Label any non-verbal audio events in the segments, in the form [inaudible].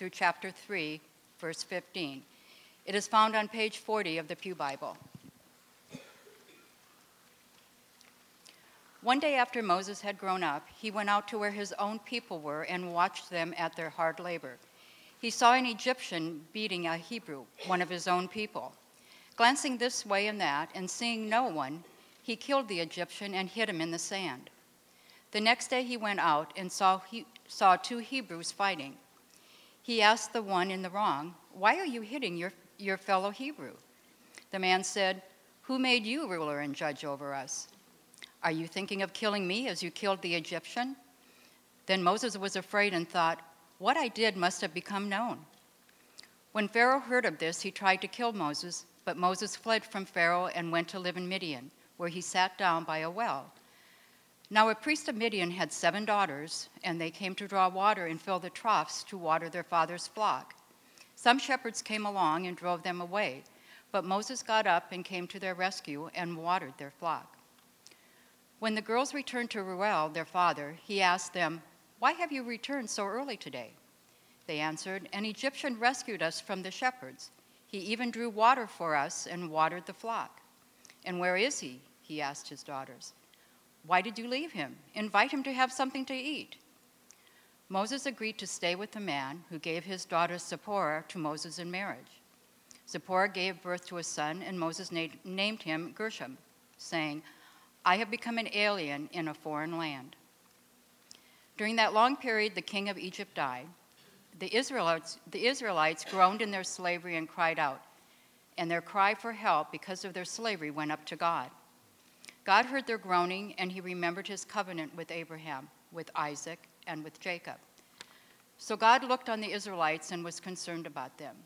through chapter 3, verse 15. It is found on page 40 of the Pew Bible. One day after Moses had grown up, he went out to where his own people were and watched them at their hard labor. He saw an Egyptian beating a Hebrew, one of his own people. Glancing this way and that, and seeing no one, he killed the Egyptian and hid him in the sand. The next day he went out and saw, he, saw two Hebrews fighting. He asked the one in the wrong, Why are you hitting your, your fellow Hebrew? The man said, Who made you ruler and judge over us? Are you thinking of killing me as you killed the Egyptian? Then Moses was afraid and thought, What I did must have become known. When Pharaoh heard of this, he tried to kill Moses, but Moses fled from Pharaoh and went to live in Midian, where he sat down by a well. Now, a priest of Midian had seven daughters, and they came to draw water and fill the troughs to water their father's flock. Some shepherds came along and drove them away, but Moses got up and came to their rescue and watered their flock. When the girls returned to Reuel, their father, he asked them, Why have you returned so early today? They answered, An Egyptian rescued us from the shepherds. He even drew water for us and watered the flock. And where is he? He asked his daughters. Why did you leave him? Invite him to have something to eat. Moses agreed to stay with the man who gave his daughter Zipporah to Moses in marriage. Zipporah gave birth to a son, and Moses named him Gershom, saying, I have become an alien in a foreign land. During that long period, the king of Egypt died. The Israelites, the Israelites groaned in their slavery and cried out, and their cry for help because of their slavery went up to God. God heard their groaning, and he remembered his covenant with Abraham, with Isaac, and with Jacob. So God looked on the Israelites and was concerned about them.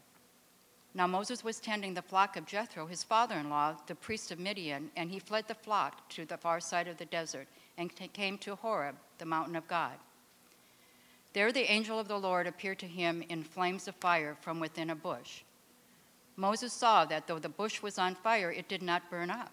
Now Moses was tending the flock of Jethro, his father in law, the priest of Midian, and he fled the flock to the far side of the desert and came to Horeb, the mountain of God. There the angel of the Lord appeared to him in flames of fire from within a bush. Moses saw that though the bush was on fire, it did not burn up.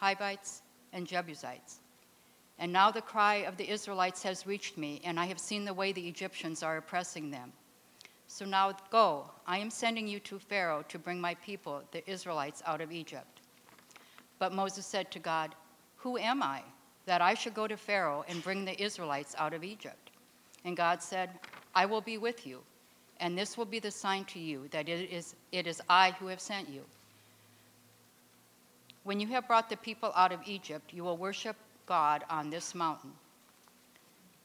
Hivites, and Jebusites. And now the cry of the Israelites has reached me, and I have seen the way the Egyptians are oppressing them. So now go, I am sending you to Pharaoh to bring my people, the Israelites, out of Egypt. But Moses said to God, Who am I, that I should go to Pharaoh and bring the Israelites out of Egypt? And God said, I will be with you, and this will be the sign to you that it is, it is I who have sent you. When you have brought the people out of Egypt, you will worship God on this mountain.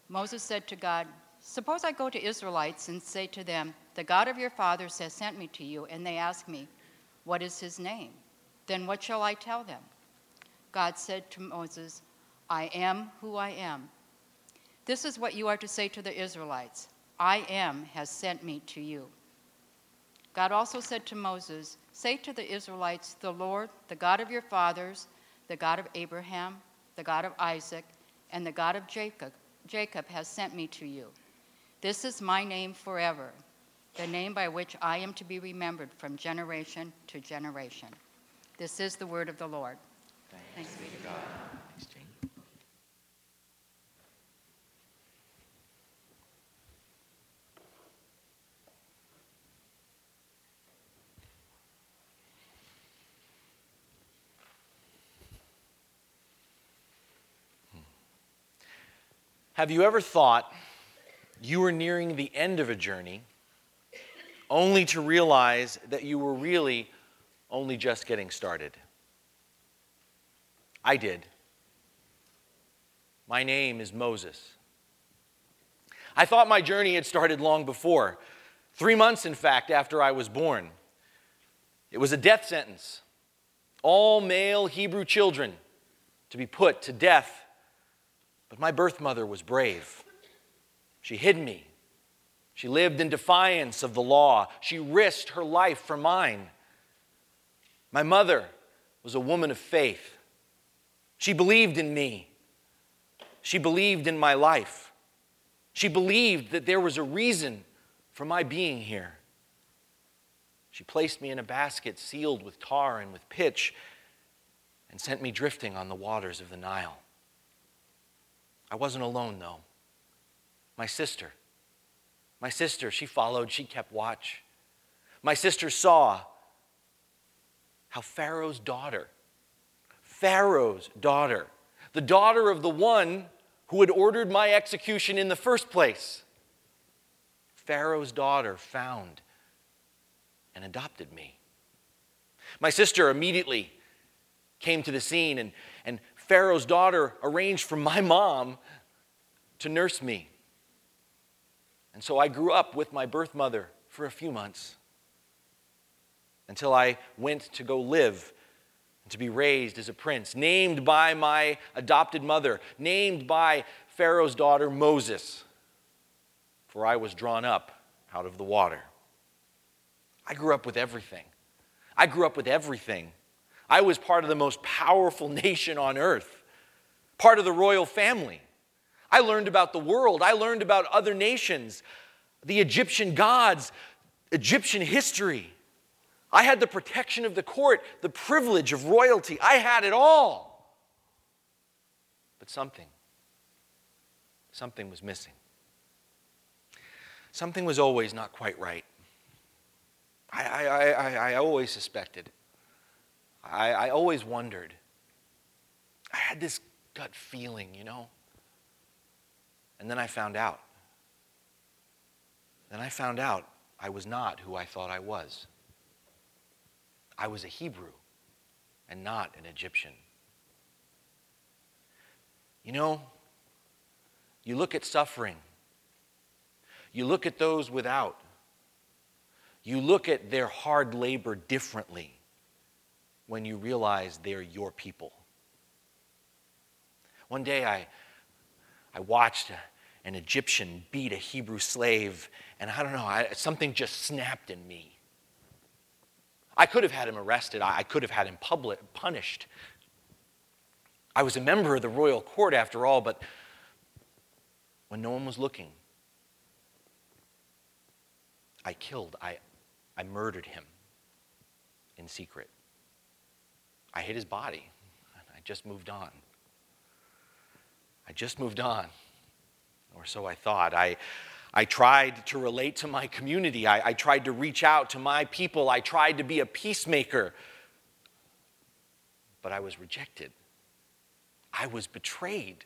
Moses said to God, Suppose I go to Israelites and say to them, The God of your fathers has sent me to you, and they ask me, What is his name? Then what shall I tell them? God said to Moses, I am who I am. This is what you are to say to the Israelites I am has sent me to you. God also said to Moses, Say to the Israelites, The Lord, the God of your fathers, the God of Abraham, the God of Isaac, and the God of Jacob, Jacob has sent me to you. This is my name forever, the name by which I am to be remembered from generation to generation. This is the word of the Lord. Thanks, Thanks be to God. Thanks, Jane. Have you ever thought you were nearing the end of a journey only to realize that you were really only just getting started. I did. My name is Moses. I thought my journey had started long before, three months, in fact, after I was born. It was a death sentence. All male Hebrew children to be put to death. But my birth mother was brave. She hid me. She lived in defiance of the law. She risked her life for mine. My mother was a woman of faith. She believed in me. She believed in my life. She believed that there was a reason for my being here. She placed me in a basket sealed with tar and with pitch and sent me drifting on the waters of the Nile. I wasn't alone, though. My sister, my sister, she followed, she kept watch. My sister saw how Pharaoh's daughter, Pharaoh's daughter, the daughter of the one who had ordered my execution in the first place, Pharaoh's daughter found and adopted me. My sister immediately came to the scene, and, Pharaoh's daughter arranged for my mom to nurse me. And so I grew up with my birth mother for a few months until I went to go live and to be raised as a prince, named by my adopted mother, named by Pharaoh's daughter Moses, for I was drawn up out of the water. I grew up with everything. I grew up with everything. I was part of the most powerful nation on earth, part of the royal family. I learned about the world, I learned about other nations, the Egyptian gods, Egyptian history. I had the protection of the court, the privilege of royalty. I had it all. But something, something was missing. Something was always not quite right. I, I, I, I always suspected. I, I always wondered. I had this gut feeling, you know. And then I found out. Then I found out I was not who I thought I was. I was a Hebrew and not an Egyptian. You know, you look at suffering, you look at those without, you look at their hard labor differently when you realize they're your people. One day I, I watched an Egyptian beat a Hebrew slave, and I don't know, I, something just snapped in me. I could have had him arrested, I, I could have had him public, punished. I was a member of the royal court after all, but when no one was looking, I killed, I, I murdered him in secret. I hid his body. I just moved on. I just moved on, or so I thought. I, I tried to relate to my community. I, I tried to reach out to my people. I tried to be a peacemaker. But I was rejected. I was betrayed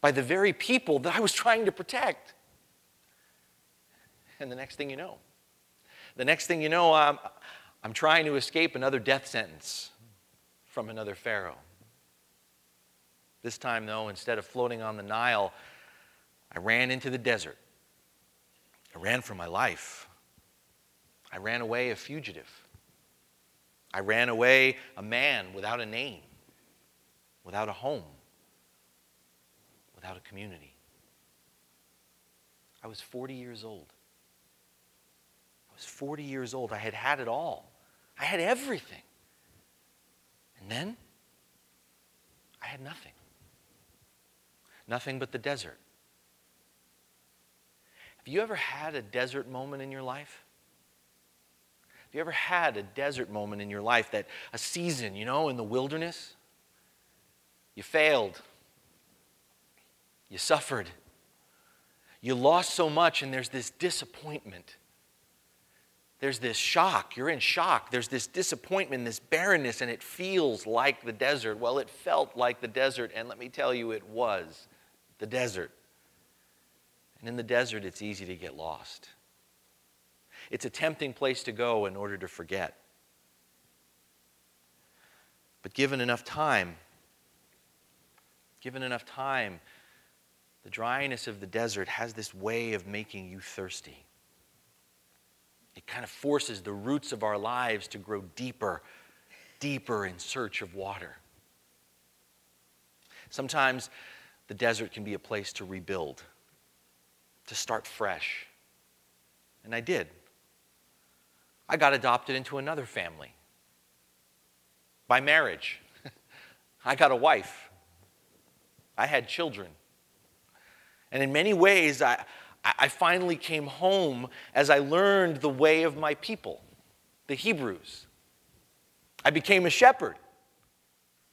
by the very people that I was trying to protect. And the next thing you know, the next thing you know, I'm, I'm trying to escape another death sentence from another Pharaoh. This time, though, instead of floating on the Nile, I ran into the desert. I ran for my life. I ran away a fugitive. I ran away a man without a name, without a home, without a community. I was 40 years old. I was 40 years old. I had had it all, I had everything. And then I had nothing. Nothing but the desert. Have you ever had a desert moment in your life? Have you ever had a desert moment in your life that a season, you know, in the wilderness? You failed. You suffered. You lost so much, and there's this disappointment. There's this shock. You're in shock. There's this disappointment, this barrenness, and it feels like the desert. Well, it felt like the desert, and let me tell you, it was the desert. And in the desert, it's easy to get lost. It's a tempting place to go in order to forget. But given enough time, given enough time, the dryness of the desert has this way of making you thirsty. It kind of forces the roots of our lives to grow deeper, deeper in search of water. Sometimes the desert can be a place to rebuild, to start fresh. And I did. I got adopted into another family by marriage. [laughs] I got a wife. I had children. And in many ways, I, I finally came home as I learned the way of my people, the Hebrews. I became a shepherd.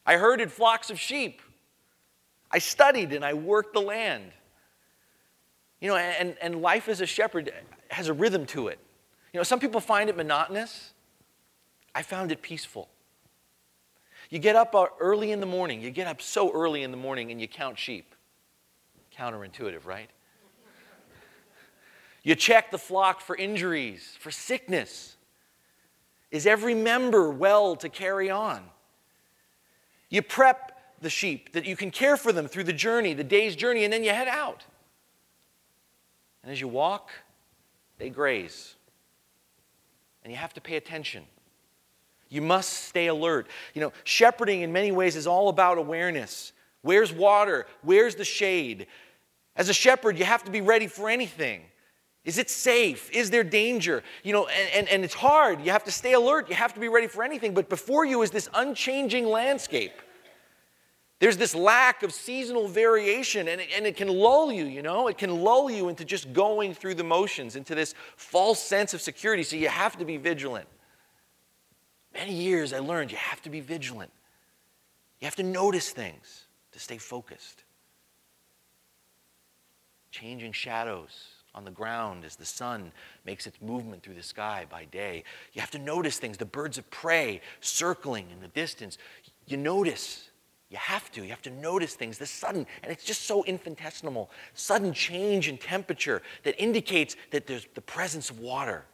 I herded flocks of sheep. I studied and I worked the land. You know, and, and life as a shepherd has a rhythm to it. You know, some people find it monotonous. I found it peaceful. You get up uh, early in the morning. You get up so early in the morning and you count sheep. Counterintuitive, right? You check the flock for injuries, for sickness. Is every member well to carry on? You prep the sheep that you can care for them through the journey, the day's journey, and then you head out. And as you walk, they graze. And you have to pay attention. You must stay alert. You know, shepherding in many ways is all about awareness. Where's water? Where's the shade? As a shepherd, you have to be ready for anything. Is it safe? Is there danger? You know, and, and, and it's hard. You have to stay alert. You have to be ready for anything. But before you is this unchanging landscape. There's this lack of seasonal variation, and it, and it can lull you, you know? It can lull you into just going through the motions, into this false sense of security. So you have to be vigilant. Many years I learned you have to be vigilant. You have to notice things to stay focused. Changing shadows on the ground as the sun makes its movement through the sky by day. You have to notice things, the birds of prey circling in the distance. You notice you have to. You have to notice things, the sudden, and it's just so infinitesimal, sudden change in temperature that indicates that there's the presence of water.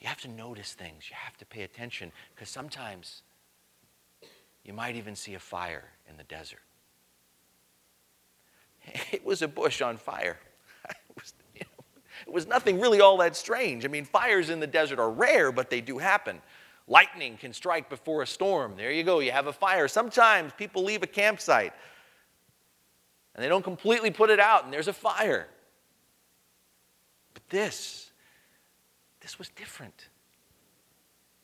You have to notice things. You have to pay attention because sometimes you might even see a fire in the desert. [laughs] It was a bush on fire. It was, you know, it was nothing really all that strange. I mean, fires in the desert are rare, but they do happen. Lightning can strike before a storm. There you go, you have a fire. Sometimes people leave a campsite and they don't completely put it out, and there's a fire. But this, this was different.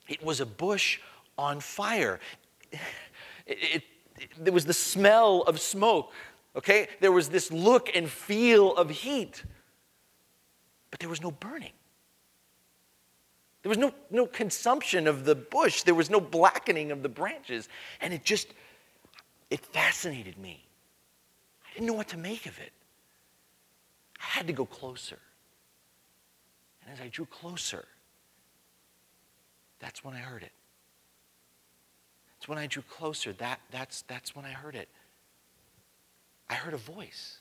It was a bush on fire. [laughs] It, it, it, there was the smell of smoke, okay? There was this look and feel of heat, but there was no burning. There was no, no consumption of the bush. There was no blackening of the branches. And it just, it fascinated me. I didn't know what to make of it. I had to go closer. And as I drew closer, that's when I heard it. It's when I drew closer, that, that's, that's when I heard it. I heard a voice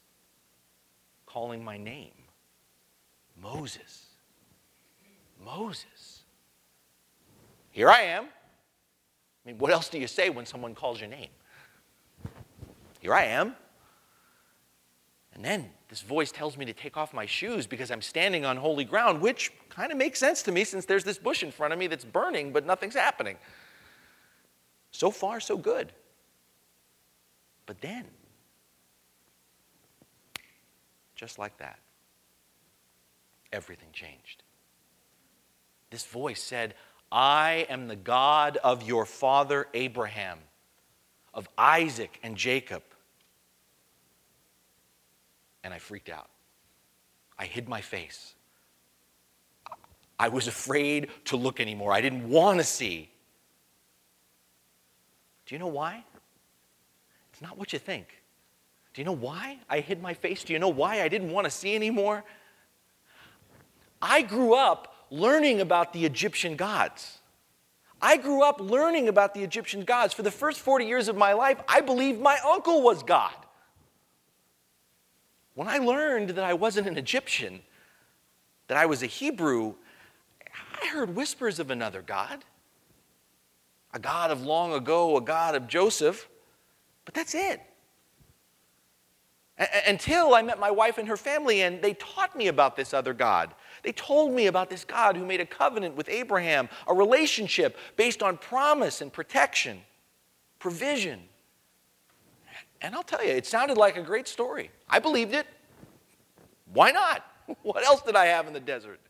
calling my name Moses. Moses. Here I am. I mean, what else do you say when someone calls your name? Here I am. And then this voice tells me to take off my shoes because I'm standing on holy ground, which kind of makes sense to me since there's this bush in front of me that's burning, but nothing's happening. So far, so good. But then, just like that, everything changed. This voice said, I am the God of your father Abraham, of Isaac and Jacob. And I freaked out. I hid my face. I was afraid to look anymore. I didn't want to see. Do you know why? It's not what you think. Do you know why I hid my face? Do you know why I didn't want to see anymore? I grew up learning about the Egyptian gods. I grew up learning about the Egyptian gods. For the first 40 years of my life, I believed my uncle was God. When I learned that I wasn't an Egyptian, that I was a Hebrew, I heard whispers of another God. A God of long ago, a God of Joseph, but that's it. Until I met my wife and her family, and they taught me about this other God. They told me about this God who made a covenant with Abraham, a relationship based on promise and protection, provision. And I'll tell you, it sounded like a great story. I believed it. Why not? [laughs] What else did I have in the desert?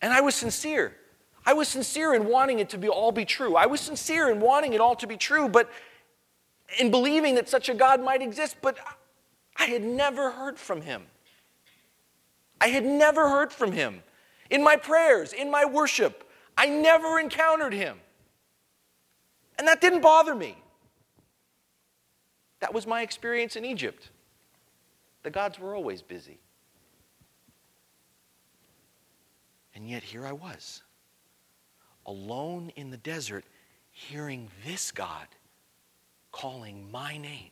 And I was sincere. I was sincere in wanting it to be all be true. I was sincere in wanting it all to be true, but in believing that such a God might exist, but I had never heard from him. I had never heard from him. In my prayers, in my worship, I never encountered him. And that didn't bother me. That was my experience in Egypt. The gods were always busy. And yet here I was, alone in the desert, hearing this God calling my name.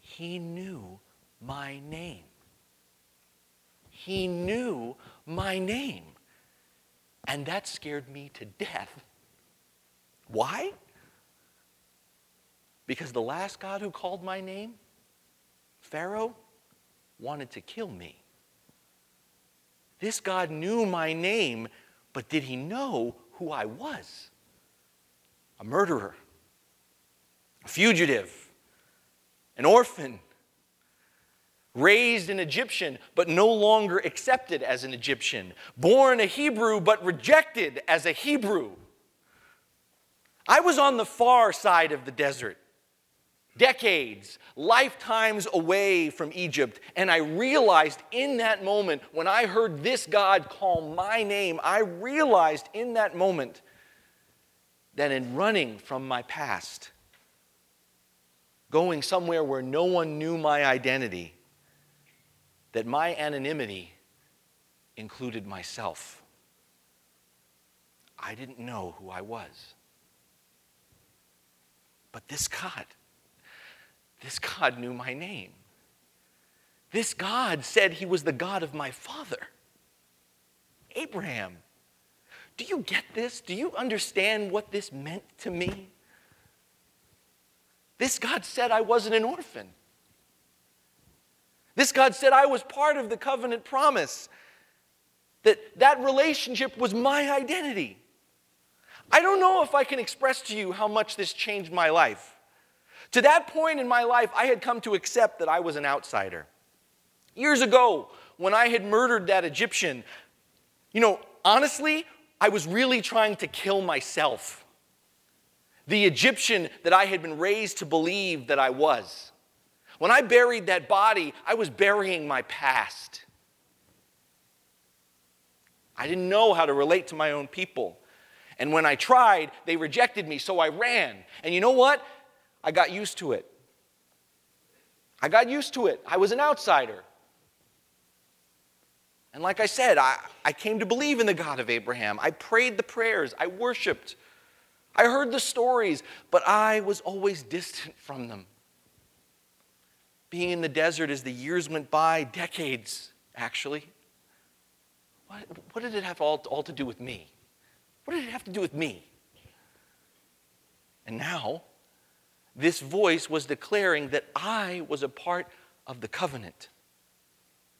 He knew my name. He knew my name. And that scared me to death. Why? Because the last God who called my name, Pharaoh, wanted to kill me. This God knew my name, but did he know who I was? A murderer, a fugitive, an orphan, raised an Egyptian, but no longer accepted as an Egyptian, born a Hebrew, but rejected as a Hebrew. I was on the far side of the desert, decades, lifetimes away from Egypt, and I realized in that moment, when I heard this God call my name, I realized in that moment that in running from my past, going somewhere where no one knew my identity, that my anonymity included myself. I didn't know who I was. But this God, this God knew my name. This God said he was the God of my father, Abraham. Do you get this? Do you understand what this meant to me? This God said I wasn't an orphan. This God said I was part of the covenant promise, that that relationship was my identity. I don't know if I can express to you how much this changed my life. To that point in my life, I had come to accept that I was an outsider. Years ago, when I had murdered that Egyptian, you know, honestly, I was really trying to kill myself. The Egyptian that I had been raised to believe that I was. When I buried that body, I was burying my past. I didn't know how to relate to my own people. And when I tried, they rejected me, so I ran. And you know what? I got used to it. I got used to it. I was an outsider. And like I said, I, I came to believe in the God of Abraham. I prayed the prayers, I worshiped, I heard the stories, but I was always distant from them being in the desert as the years went by, decades actually. What, what did it have all, all to do with me? What did it have to do with me? And now, this voice was declaring that I was a part of the covenant,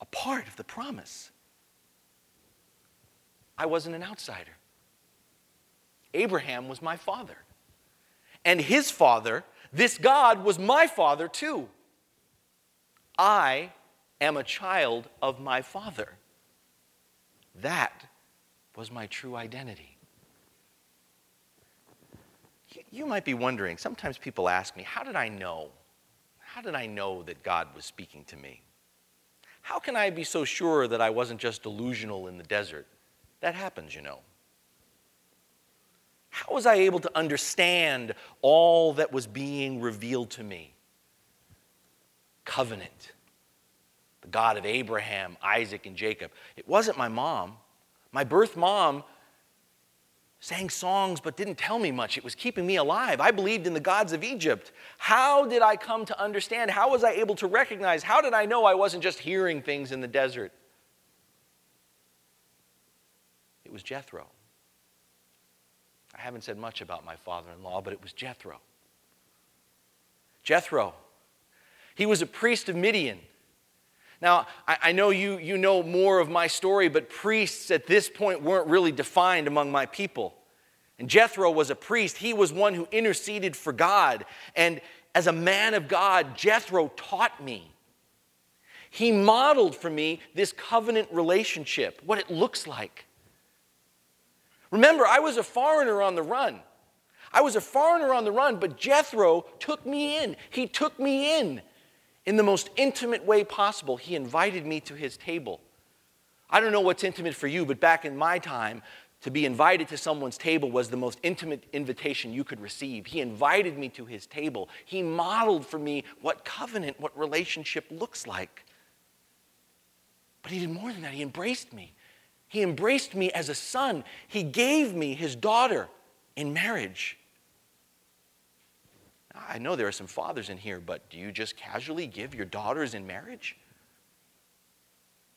a part of the promise. I wasn't an outsider. Abraham was my father. And his father, this God, was my father too. I am a child of my Father. That was my true identity. You might be wondering, sometimes people ask me, How did I know? How did I know that God was speaking to me? How can I be so sure that I wasn't just delusional in the desert? That happens, you know. How was I able to understand all that was being revealed to me? covenant, the God of Abraham, Isaac, and Jacob. It wasn't my mom. My birth mom sang songs but didn't tell me much. It was keeping me alive. I believed in the gods of Egypt. How did I come to understand? How was I able to recognize? How did I know I wasn't just hearing things in the desert? It was Jethro. I haven't said much about my father in law, but it was Jethro. Jethro. He was a priest of Midian. Now, I, I, know you, you know more of my story, but priests at this point weren't really defined among my people. And Jethro was a priest. He was one who interceded for God. And as a man of God, Jethro taught me. He modeled for me this covenant relationship, what it looks like. Remember, I was a foreigner on the run. I was a foreigner on the run, but Jethro took me in. He took me in in the most intimate way possible, he invited me to his table. I don't know what's intimate for you, but back in my time, to be invited to someone's table was the most intimate invitation you could receive. He invited me to his table. He modeled for me what covenant, what relationship looks like. But he did more than that. He embraced me. He embraced me as a son. He gave me his daughter in marriage. I know there are some fathers in here, but do you just casually give your daughters in marriage?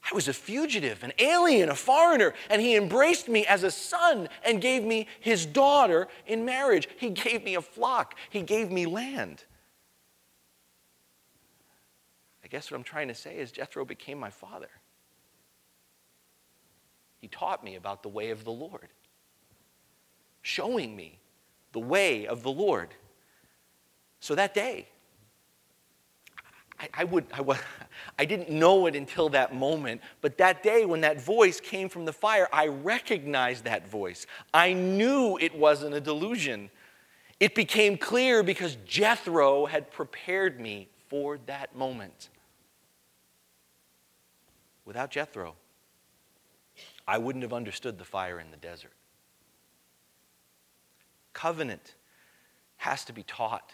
I was a fugitive, an alien, a foreigner, and he embraced me as a son and gave me his daughter in marriage. He gave me a flock, he gave me land. I guess what I'm trying to say is Jethro became my father. He taught me about the way of the Lord, showing me the way of the Lord. So that day, I, I would, I, [laughs] I didn't know it until that moment, but that day when that voice came from the fire, I recognized that voice. I knew it wasn't a delusion. It became clear because Jethro had prepared me for that moment. Without Jethro, I wouldn't have understood the fire in the desert. Covenant has to be taught.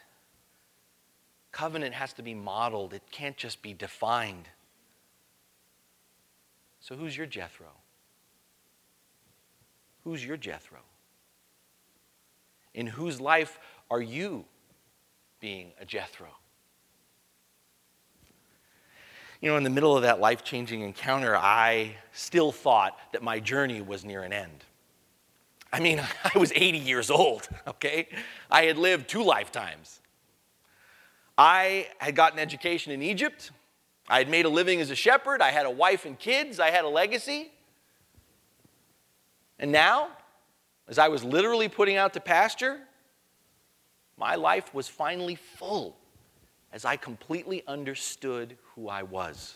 Covenant has to be modeled, it can't just be defined. So, who's your Jethro? Who's your Jethro? In whose life are you being a Jethro? You know, in the middle of that life changing encounter, I still thought that my journey was near an end. I mean, [laughs] I was 80 years old, [laughs] okay? I had lived two lifetimes. I had gotten education in Egypt. I had made a living as a shepherd. I had a wife and kids. I had a legacy. And now, as I was literally putting out to pasture, my life was finally full as I completely understood who I was.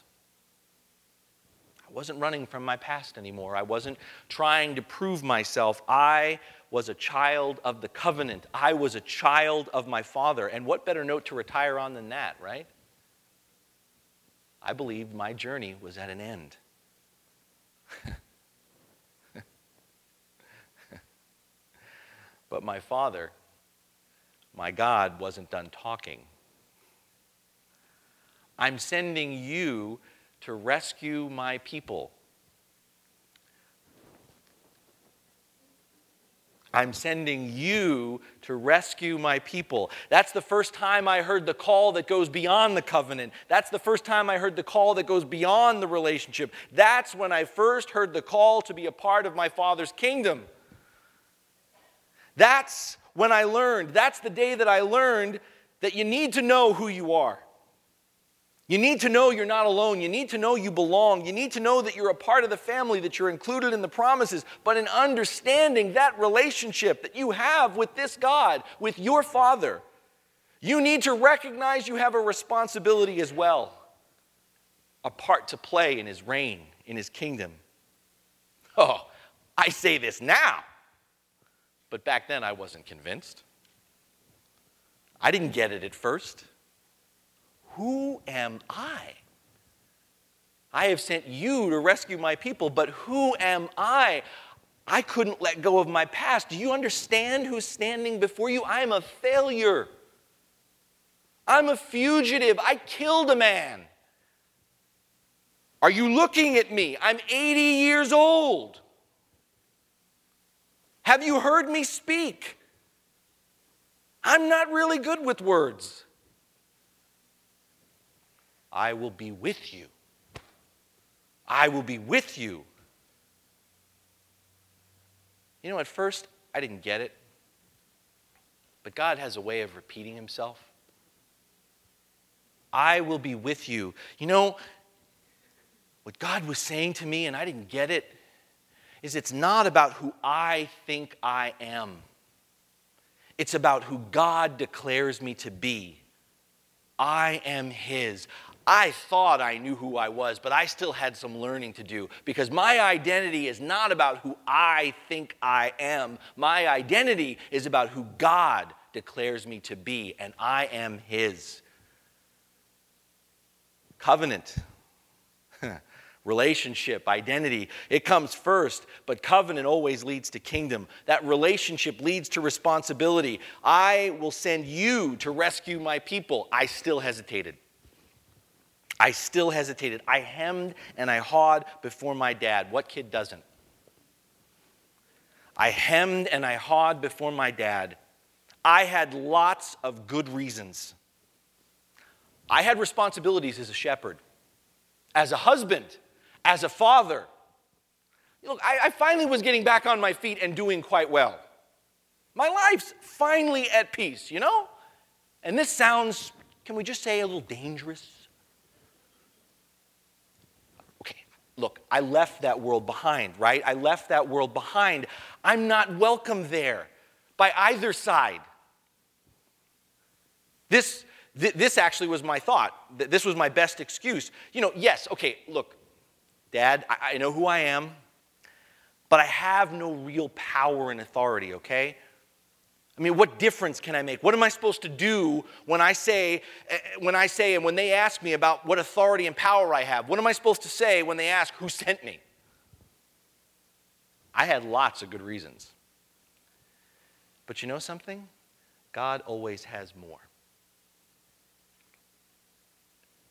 I wasn't running from my past anymore. I wasn't trying to prove myself. I was a child of the covenant. I was a child of my father. And what better note to retire on than that, right? I believed my journey was at an end. [laughs] but my father, my God, wasn't done talking. I'm sending you to rescue my people. I'm sending you to rescue my people. That's the first time I heard the call that goes beyond the covenant. That's the first time I heard the call that goes beyond the relationship. That's when I first heard the call to be a part of my Father's kingdom. That's when I learned, that's the day that I learned that you need to know who you are. You need to know you're not alone. You need to know you belong. You need to know that you're a part of the family, that you're included in the promises. But in understanding that relationship that you have with this God, with your Father, you need to recognize you have a responsibility as well, a part to play in His reign, in His kingdom. Oh, I say this now, but back then I wasn't convinced. I didn't get it at first. Who am I? I have sent you to rescue my people, but who am I? I couldn't let go of my past. Do you understand who's standing before you? I am a failure. I'm a fugitive. I killed a man. Are you looking at me? I'm 80 years old. Have you heard me speak? I'm not really good with words. I will be with you. I will be with you. You know, at first, I didn't get it. But God has a way of repeating himself. I will be with you. You know, what God was saying to me, and I didn't get it, is it's not about who I think I am. It's about who God declares me to be. I am His. I thought I knew who I was, but I still had some learning to do because my identity is not about who I think I am. My identity is about who God declares me to be, and I am His. Covenant, [laughs] relationship, identity, it comes first, but covenant always leads to kingdom. That relationship leads to responsibility. I will send you to rescue my people. I still hesitated. I still hesitated. I hemmed and I hawed before my dad. What kid doesn't? I hemmed and I hawed before my dad. I had lots of good reasons. I had responsibilities as a shepherd, as a husband, as a father. Look, I, I, finally was getting back on my feet and doing quite well. My life's finally at peace, you know? And this sounds, can we just say, a little dangerous? Look, I left that world behind, right? I left that world behind. I'm not welcome there by either side. This, th- this actually was my thought. This was my best excuse. You know, yes, okay, look, Dad, I, I know who I am, but I have no real power and authority, okay? I mean, what difference can I make? What am I supposed to do when I say, eh, when I say, and when they ask me about what authority and power I have? What am I supposed to say when they ask who sent me? I had lots of good reasons. But you know something? God always has more.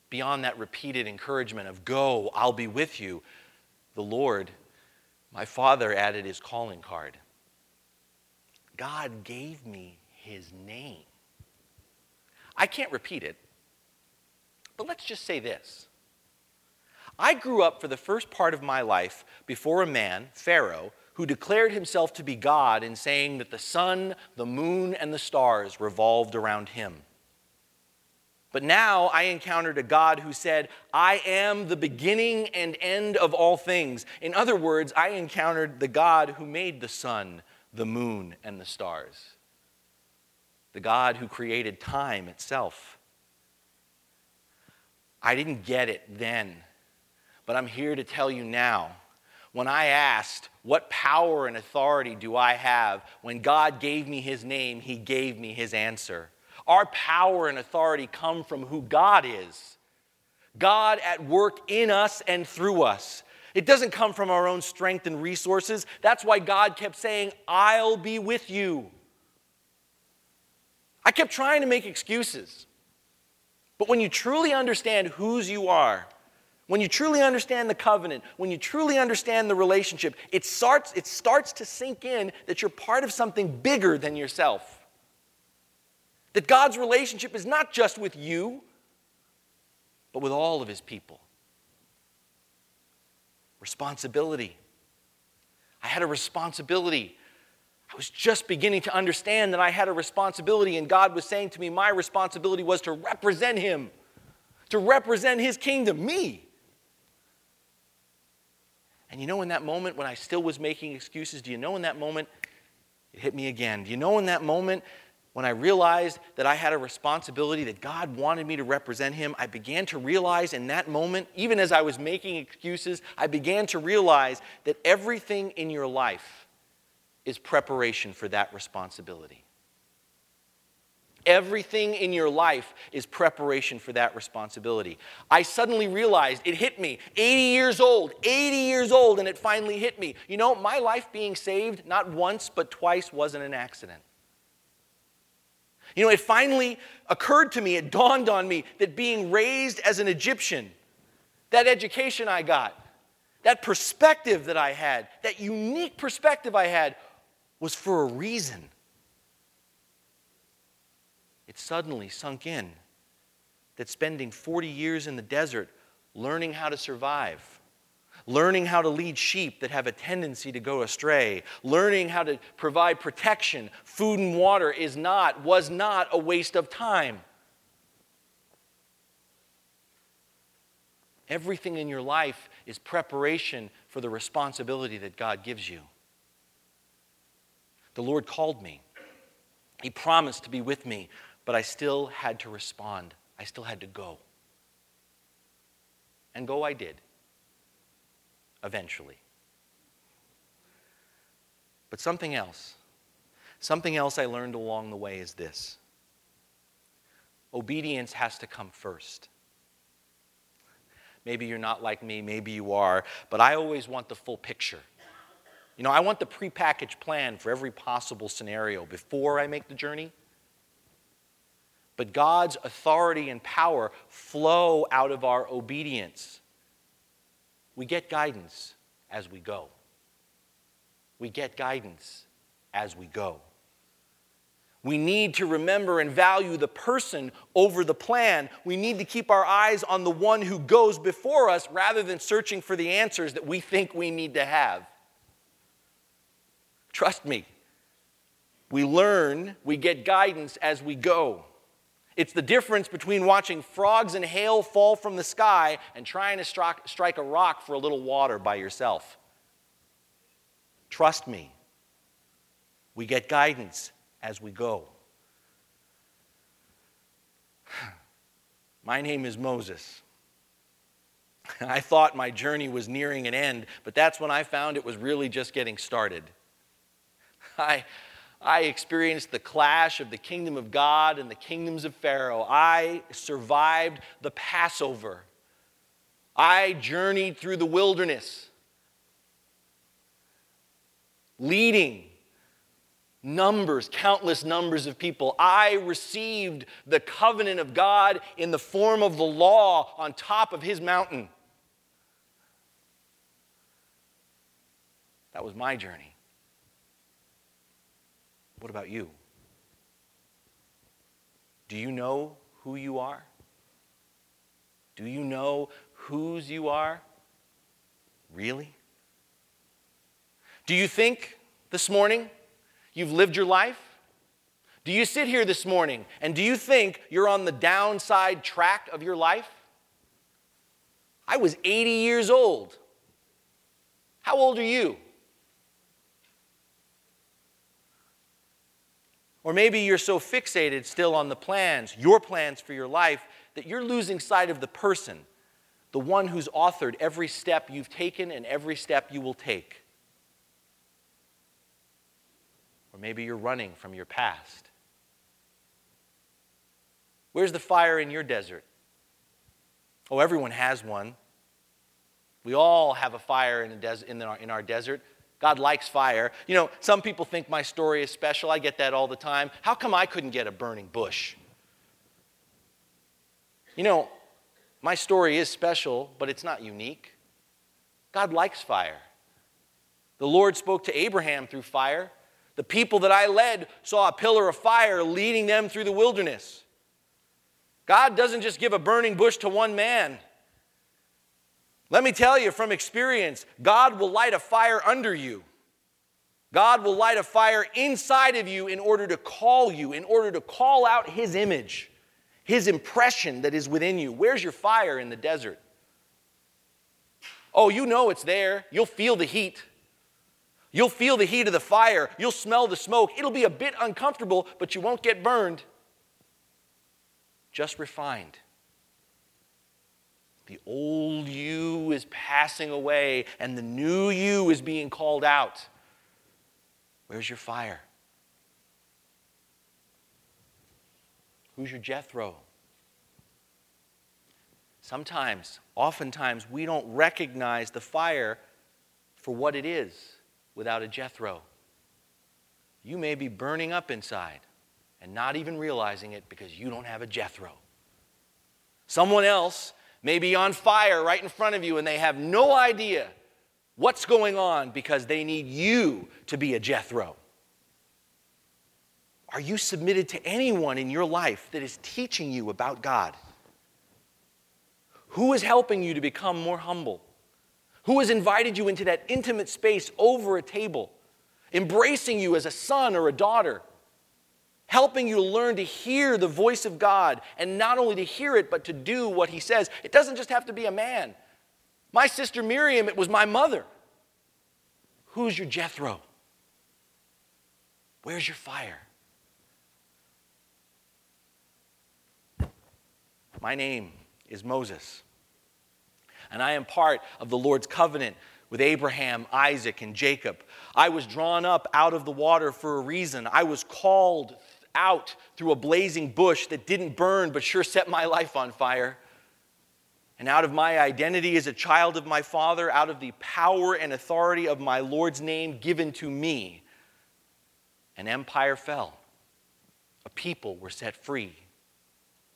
Beyond that repeated encouragement of, go, I'll be with you, the Lord, my Father, added his calling card. God gave me his name. I can't repeat it, but let's just say this. I grew up for the first part of my life before a man, Pharaoh, who declared himself to be God in saying that the sun, the moon, and the stars revolved around him. But now I encountered a God who said, I am the beginning and end of all things. In other words, I encountered the God who made the sun, the moon and the stars, the God who created time itself. I didn't get it then, but I'm here to tell you now. When I asked, What power and authority do I have? When God gave me his name, he gave me his answer. Our power and authority come from who God is. God at work in us and through us. It doesn't come from our own strength and resources. That's why God kept saying, I'll be with you. I kept trying to make excuses. But when you truly understand whose you are, when you truly understand the covenant, when you truly understand the relationship, it starts, it starts to sink in that you're part of something bigger than yourself. That God's relationship is not just with you, but with all of his people responsibility. I had a responsibility. I was just beginning to understand that I had a responsibility, and God was saying to me, My responsibility was to represent Him, to represent His kingdom, me. And you know, in that moment when I still was making excuses, do you know in that moment it hit me again? Do you know in that moment when I realized that I had a responsibility, that God wanted me to represent Him, I began to realize in that moment, even as I was making excuses, I began to realize that everything in your life is preparation for that responsibility. Everything in your life is preparation for that responsibility. I suddenly realized it hit me. 80 years old, 80 years old, and it finally hit me. You know, my life being saved, not once, but twice, wasn't an accident. You know, it finally occurred to me, it dawned on me that being raised as an Egyptian, that education I got, that perspective that I had, that unique perspective I had, was for a reason. It suddenly sunk in that spending 40 years in the desert learning how to survive, learning how to lead sheep that have a tendency to go astray, learning how to provide protection, food and water is not, was not a waste of time. Everything in your life is preparation for the responsibility that God gives you. The Lord called me. He promised to be with me, but I still had to respond. I still had to go. And go I did, eventually. But something else, something else I learned along the way is this obedience has to come first. Maybe you're not like me, maybe you are, but I always want the full picture. You know, I want the prepackaged plan for every possible scenario before I make the journey. But God's authority and power flow out of our obedience. We get guidance as we go. We get guidance as we go. We need to remember and value the person over the plan. We need to keep our eyes on the one who goes before us rather than searching for the answers that we think we need to have. Trust me, we learn, we get guidance as we go. It's the difference between watching frogs and hail fall from the sky and trying to strike a rock for a little water by yourself. Trust me. We get guidance as we go. [sighs] My name is Moses. [laughs] I thought my journey was nearing an end, but that's when I found it was really just getting started. [laughs] I, I experienced the clash of the kingdom of God and the kingdoms of Pharaoh. I survived the Passover. I journeyed through the wilderness, leading numbers, countless numbers of people. I received the covenant of God in the form of the law on top of his mountain. That was my journey. What about you? Do you know who you are? Do you know whose you are? Really? Do you think this morning you've lived your life? Do you sit here this morning and do you think you're on the downside track of your life? I was 80 years old. How old are you? Or maybe you're so fixated still on the plans, your plans for your life, that you're losing sight of the person, the one who's authored every step you've taken and every step you will take. Or maybe you're running from your past. Where's the fire in your desert? Oh, everyone has one. We all have a fire in, des- in, in our desert. God likes fire. You know, some people think my story is special. I get that all the time. How come I couldn't get a burning bush? You know, my story is special, but it's not unique. God likes fire. The Lord spoke to Abraham through fire. The people that I led saw a pillar of fire leading them through the wilderness. God doesn't just give a burning bush to one man. Let me tell you from experience, God will light a fire under you. God will light a fire inside of you in order to call you, in order to call out His image, His impression that is within you. Where's your fire in the desert? Oh, you know it's there. You'll feel the heat. You'll feel the heat of the fire. You'll smell the smoke. It'll be a bit uncomfortable, but you won't get burned. Just refined. The old you is passing away and the new you is being called out. Where's your fire? Who's your Jethro? Sometimes, oftentimes, we don't recognize the fire for what it is without a Jethro. You may be burning up inside and not even realizing it because you don't have a Jethro. Someone else may be on fire right in front of you and they have no idea what's going on because they need you to be a Jethro. Are you submitted to anyone in your life that is teaching you about God? Who is helping you to become more humble? Who has invited you into that intimate space over a table, embracing you as a son or a daughter, helping you learn to hear the voice of God and not only to hear it, but to do what He says? It doesn't just have to be a man. My sister Miriam, it was my mother. Who's your Jethro? Where's your fire? My name is Moses, and I am part of the Lord's covenant with Abraham, Isaac, and Jacob. I was drawn up out of the water for a reason. I was called out through a blazing bush that didn't burn but sure set my life on fire. And out of my identity as a child of my Father, out of the power and authority of my Lord's name given to me, an empire fell. A people were set free.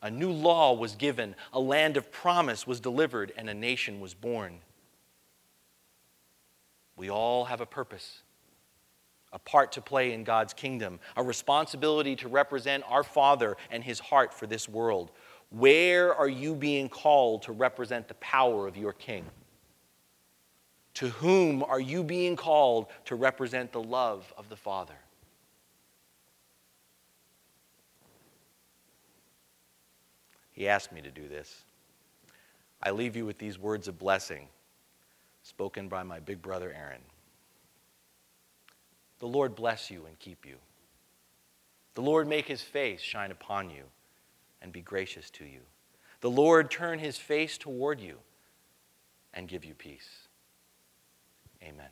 A new law was given, a land of promise was delivered, and a nation was born. We all have a purpose, a part to play in God's kingdom, a responsibility to represent our Father and His heart for this world. Where are you being called to represent the power of your King? To whom are you being called to represent the love of the Father? He asked me to do this. I leave you with these words of blessing spoken by my big brother Aaron. The Lord bless you and keep you. The Lord make his face shine upon you and be gracious to you. The Lord turn his face toward you and give you peace. Amen.